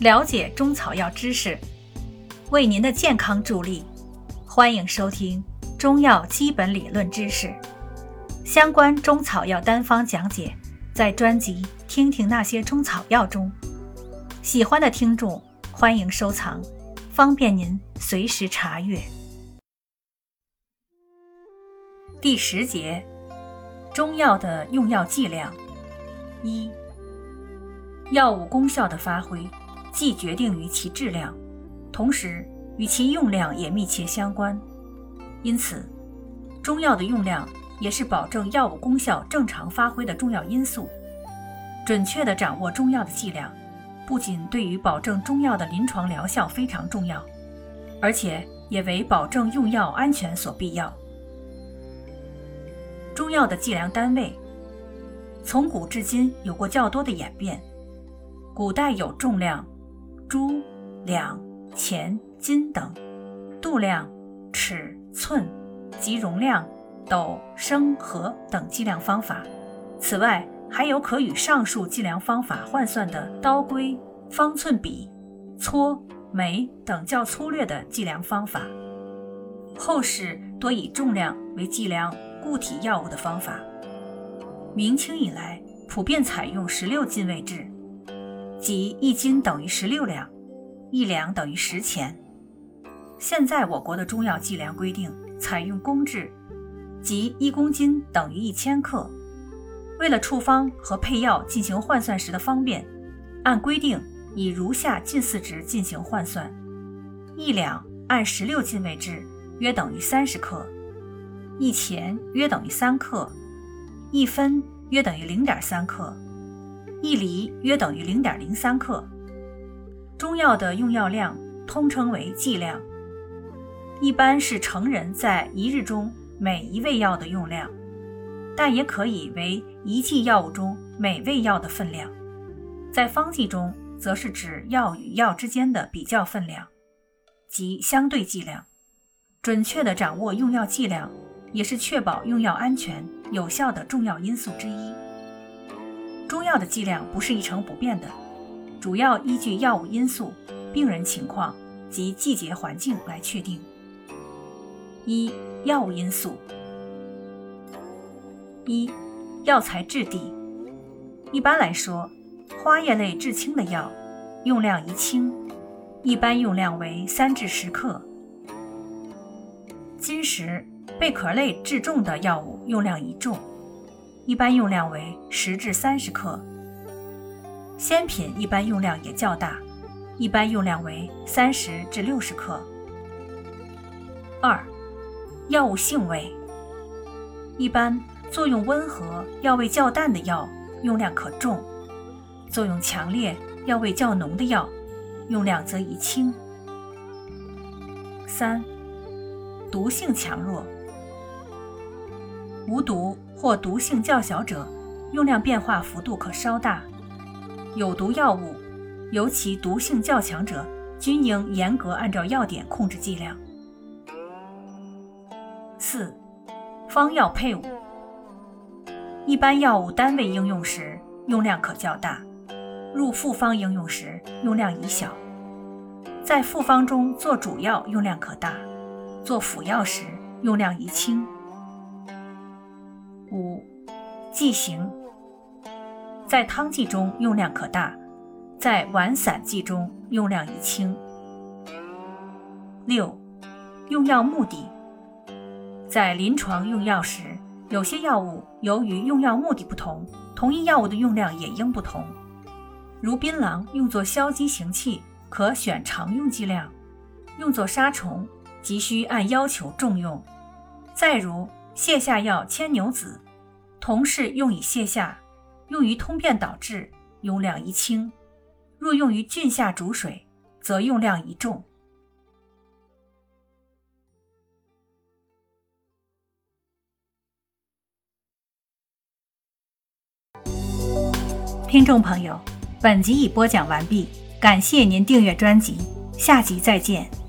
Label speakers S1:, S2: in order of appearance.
S1: 了解中草药知识，为您的健康助力。欢迎收听中药基本理论知识相关中草药单方讲解，在专辑《听听那些中草药》中。喜欢的听众欢迎收藏，方便您随时查阅。第十节，中药的用药剂量。一、药物功效的发挥，既决定于其质量，同时与其用量也密切相关。因此，中药的用量也是保证药物功效正常发挥的重要因素。准确地掌握中药的剂量，不仅对于保证中药的临床疗效非常重要，而且也为保证用药安全所必要。中药的计量单位。从古至今有过较多的演变。古代有重量、铢、两、钱、斤等；度量、尺、寸及容量、斗、升、合等计量方法。此外，还有可与上述计量方法换算的刀规、方寸比、撮、枚等较粗略的计量方法。后世多以重量为计量固体药物的方法。明清以来，普遍采用十六进位制，即一斤等于十六两，一两等于十钱。现在我国的中药计量规定采用公制，即一公斤等于一千克。为了处方和配药进行换算时的方便，按规定以如下近似值进行换算：一两按十六进位制，约等于三十克；一钱约等于三克。一分约等于零点三克，一厘约等于零点零三克。中药的用药量通称为剂量，一般是成人在一日中每一味药的用量，但也可以为一剂药物中每味药的分量。在方剂中，则是指药与药之间的比较分量，即相对剂量。准确地掌握用药剂量。也是确保用药安全有效的重要因素之一。中药的剂量不是一成不变的，主要依据药物因素、病人情况及季节环境来确定。一、药物因素。一、药材质地。一般来说，花叶类质轻的药，用量宜轻，一般用量为三至十克。金石。贝壳类质重的药物用量宜重，一般用量为十至三十克。鲜品一般用量也较大，一般用量为三十至六十克。二、药物性味。一般作用温和、药味较淡的药用量可重；作用强烈、药味较浓的药用量则宜轻。三、毒性强弱。无毒或毒性较小者，用量变化幅度可稍大；有毒药物，尤其毒性较强者，均应严格按照药典控制剂量。四、方药配伍。一般药物单位应用时用量可较大，入复方应用时用量宜小。在复方中做主药用量可大，做辅药时用量宜轻。五、剂型，在汤剂中用量可大，在丸散剂中用量宜轻。六、用药目的，在临床用药时，有些药物由于用药目的不同，同一药物的用量也应不同。如槟榔用作消积行气，可选常用剂量；用作杀虫，急需按要求重用。再如泻下药牵牛子。同是用以泻下，用于通便导滞，用量宜轻；若用于菌下煮水，则用量宜重。听众朋友，本集已播讲完毕，感谢您订阅专辑，下集再见。